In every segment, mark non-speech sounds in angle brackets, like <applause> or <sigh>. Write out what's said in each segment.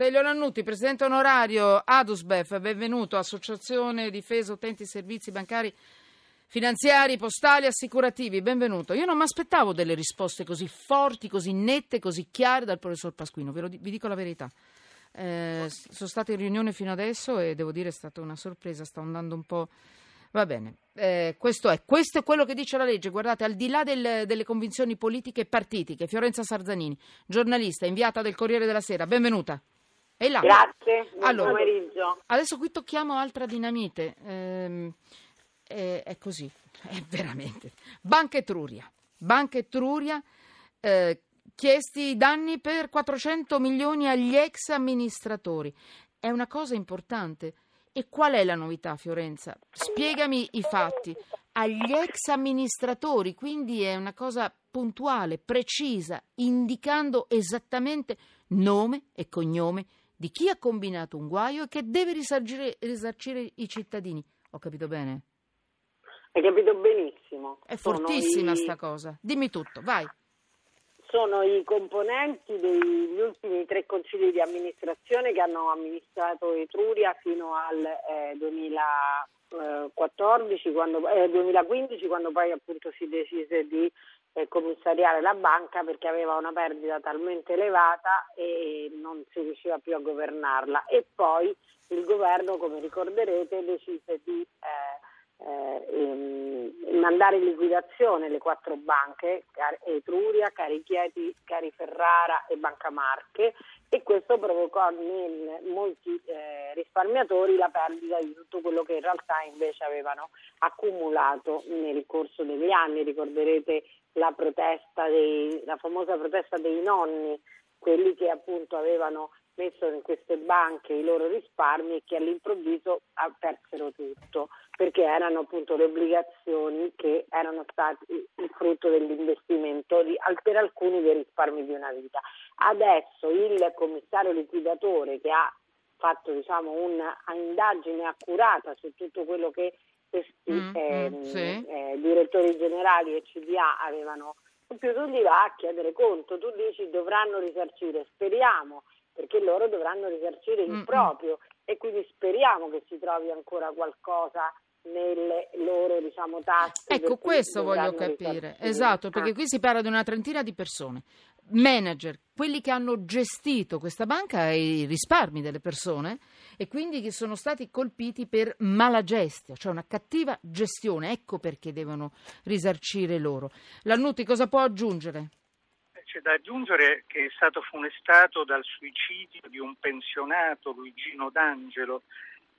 Telio Lannutti, presidente onorario Adusbef, benvenuto, Associazione Difesa Utenti Servizi Bancari Finanziari, postali, assicurativi, benvenuto. Io non mi aspettavo delle risposte così forti, così nette, così chiare dal professor Pasquino, vi, vi dico la verità. Eh, sono stata in riunione fino adesso e devo dire è stata una sorpresa, sta andando un po'... Va bene, eh, questo, è, questo, è, quello che dice la legge. Guardate, al di là del, delle convinzioni politiche e partitiche, Fiorenza Sarzanini, giornalista, inviata del Corriere della Sera, benvenuta. E là. Grazie, buon allora, pomeriggio. Adesso qui tocchiamo altra dinamite. Eh, è, è, così, è veramente. Banca Etruria. Banca Etruria, eh, chiesti i danni per 400 milioni agli ex amministratori. È una cosa importante. E qual è la novità, Fiorenza? Spiegami i fatti. Agli ex amministratori, quindi è una cosa puntuale, precisa, indicando esattamente nome e cognome di chi ha combinato un guaio e che deve risarcire, i cittadini. Ho capito bene? Hai capito benissimo. È fortissima i... sta cosa. Dimmi tutto, vai. Sono i componenti degli ultimi tre consigli di amministrazione che hanno amministrato Etruria fino al eh, 2014, quando, eh, 2015, quando poi appunto si decise di eh, commissariare la banca perché aveva una perdita talmente elevata e non si riusciva più a governarla. E poi il governo, come ricorderete, decise di eh, mandare in liquidazione le quattro banche, Etruria, Carichieti, Cariferrara e Banca Marche e questo provocò in molti eh, risparmiatori la perdita di tutto quello che in realtà invece avevano accumulato nel corso degli anni. Ricorderete la, dei, la famosa protesta dei nonni, quelli che appunto avevano messo in queste banche i loro risparmi e che all'improvviso persero tutto, perché erano appunto le obbligazioni che erano state il frutto dell'investimento di, per alcuni dei risparmi di una vita. Adesso il commissario liquidatore che ha fatto diciamo, un'indagine accurata su tutto quello che questi mm, eh, sì. eh, direttori generali e CDA avevano compiuto, gli va a chiedere conto, tu dici dovranno risarcire, speriamo perché loro dovranno risarcire in mm, proprio e quindi speriamo che si trovi ancora qualcosa nelle loro diciamo tasse. Ecco, questo voglio capire. Esatto, perché ah. qui si parla di una trentina di persone, manager, quelli che hanno gestito questa banca e i risparmi delle persone e quindi che sono stati colpiti per malagestio, cioè una cattiva gestione. Ecco perché devono risarcire loro. Lannuti, cosa può aggiungere? C'è da aggiungere che è stato funestato dal suicidio di un pensionato, Luigino D'Angelo,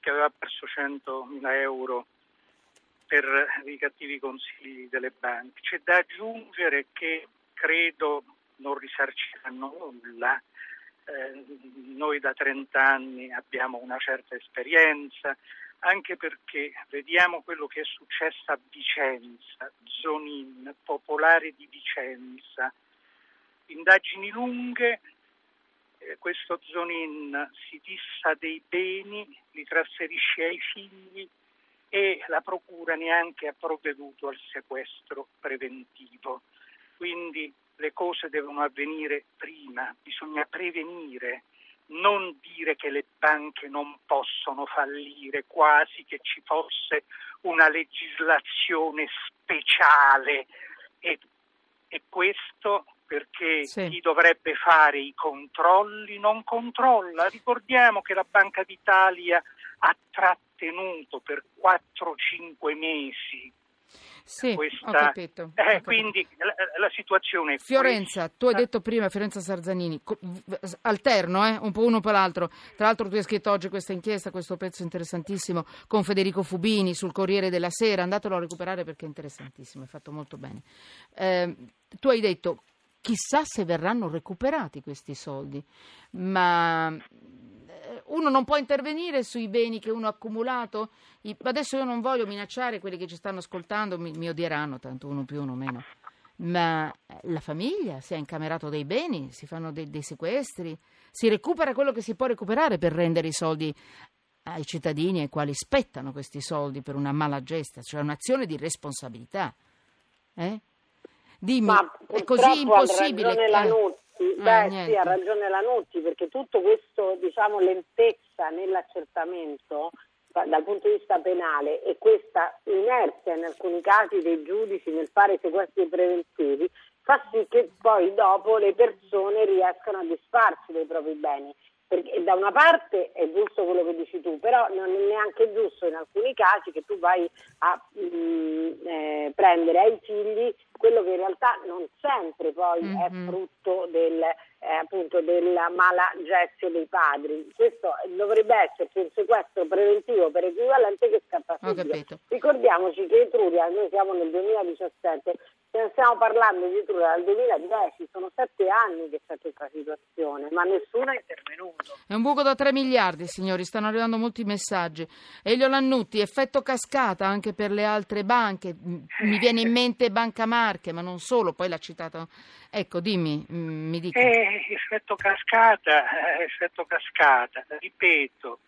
che aveva perso 100.000 euro per i cattivi consigli delle banche. C'è da aggiungere che credo non risarciranno nulla. Eh, noi da 30 anni abbiamo una certa esperienza, anche perché vediamo quello che è successo a Vicenza, Zonin, popolare di Vicenza. Indagini lunghe, questo Zonin si dissa dei beni, li trasferisce ai figli e la procura neanche ha provveduto al sequestro preventivo. Quindi le cose devono avvenire prima, bisogna prevenire, non dire che le banche non possono fallire, quasi che ci fosse una legislazione speciale e, e questo perché sì. chi dovrebbe fare i controlli non controlla. Ricordiamo che la Banca d'Italia ha trattenuto per 4-5 mesi sì, questa... ho capito. Eh, quindi la, la, situazione è Fiorenza, questa. tu hai detto prima, Fiorenza Sarzanini, alterno, eh, un po' uno per l'altro. Tra l'altro tu hai scritto oggi questa inchiesta, questo pezzo interessantissimo con Federico Fubini sul Corriere della Sera, andatelo a recuperare perché è interessantissimo, è fatto molto bene. Eh, tu hai detto chissà se verranno recuperati questi soldi, ma uno non può intervenire sui beni che uno ha accumulato. Adesso io non voglio minacciare quelli che ci stanno ascoltando, mi, mi odieranno, tanto uno più, uno meno. Ma la famiglia si è incamerato dei beni, si fanno dei, dei sequestri, si recupera quello che si può recuperare per rendere i soldi ai cittadini ai quali spettano questi soldi per una mala gesta, cioè un'azione di responsabilità. Eh? Dimmi, è così impossibile. La, Sì, beh, sì, ha ragione Lanutti, perché tutto questo, diciamo, lentezza nell'accertamento dal punto di vista penale e questa inerzia in alcuni casi dei giudici nel fare sequestri preventivi fa sì che poi dopo le persone riescano a disfarsi dei propri beni. Perché da una parte è giusto quello che dici tu, però non è neanche giusto in alcuni casi che tu vai a mh, mm, eh, prendere ai figli quello che in realtà non sempre poi mm-hmm. è frutto del, eh, appunto della mala gestione dei padri. Questo dovrebbe esserci un sequestro preventivo per equivalente che scatta subito. Ricordiamoci che Etruria, noi siamo nel 2017, ne stiamo parlando di Etruria dal 2010, sono sette anni che c'è questa situazione, ma nessuno è intervenuto. È un buco da 3 miliardi, signori, stanno arrivando molti messaggi. Elio Lannutti, effetto cascata anche per le altre banche, mi viene in mente Banca Marche, ma non solo, poi l'ha citato. Ecco, dimmi, mm, mi dica. Eh, effetto cascata, eh, effetto cascata, ripeto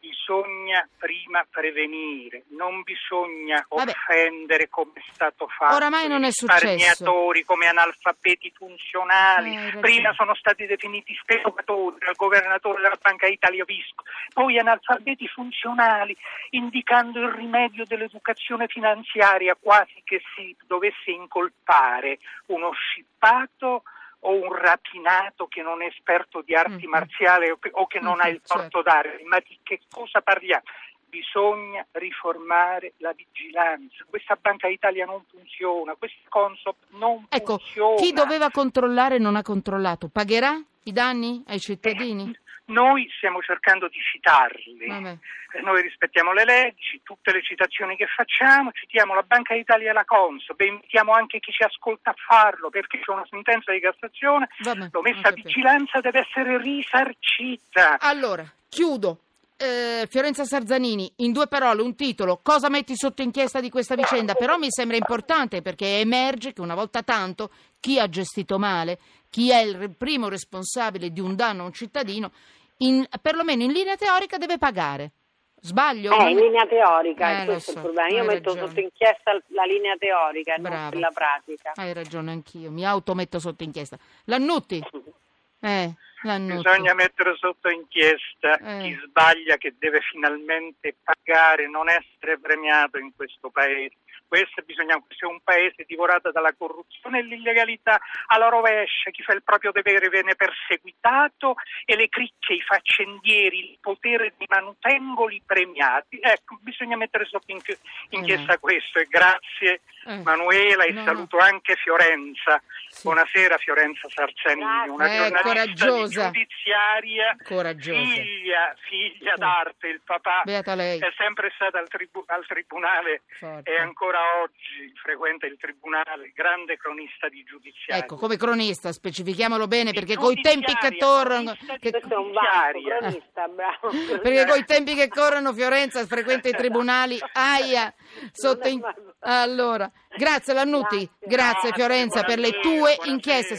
bisogna prima prevenire, non bisogna Vabbè. offendere come è stato fatto. Oramai non è successo. come analfabeti funzionali, prima sono stati definiti speculatori dal governatore della Banca Italia Visco, poi analfabeti funzionali, indicando il rimedio dell'educazione finanziaria quasi che si dovesse incolpare uno scippato o un rapinato che non è esperto di arti mm. marziali o che, o che non mm, ha il torto certo. d'armi, ma di che cosa parliamo? Bisogna riformare la vigilanza. Questa Banca Italia non funziona, questo Consop non ecco, funziona. Chi doveva controllare non ha controllato. Pagherà i danni ai cittadini? Eh, noi stiamo cercando di citarli, eh, noi rispettiamo le leggi, tutte le citazioni che facciamo, citiamo la Banca d'Italia e la Consob invitiamo anche chi ci ascolta a farlo perché c'è una sentenza di Cassazione, l'omessa vigilanza deve essere risarcita. Allora, chiudo. Eh, Fiorenza Sarzanini, in due parole, un titolo, cosa metti sotto inchiesta di questa vicenda? Però mi sembra importante perché emerge che una volta tanto chi ha gestito male, chi è il primo responsabile di un danno a un cittadino, in, perlomeno in linea teorica deve pagare. Sbaglio? Eh, in linea teorica, eh, questo so, è il problema. Io metto ragione. sotto inchiesta la linea teorica e non quella pratica. Hai ragione anch'io, mi autometto sotto inchiesta. Lannutti? <laughs> Eh, Lannutti. Bisogna mettere sotto inchiesta eh. chi sbaglia che deve finalmente pagare, non essere premiato in questo paese questo, bisogna, questo è un paese divorato dalla corruzione e l'illegalità alla rovescia, chi fa il proprio dovere viene perseguitato e le cricche, i faccendieri, il potere di manutengoli premiati. Ecco, bisogna mettere sotto inchiesta mm. questo e grazie eh. Manuela e no. saluto anche Fiorenza. Sì. Buonasera Fiorenza Sarzanini, una eh, giornalista coraggiosa. giudiziaria, coraggiosa. figlia, figlia d'arte, il papà è sempre stato al, tribu- al tribunale Forte. e ancora oggi frequenta il tribunale, grande cronista di giudiziaria. Ecco, come cronista, specifichiamolo bene, perché coi tempi che tornano... Che... Questo è un banco, cronista, bravo. <laughs> perché coi tempi che corrono Fiorenza frequenta i tribunali, aia, <laughs> <laughs> sotto in... Allora, grazie Lannuti, grazie, grazie Fiorenza per le tue inchieste.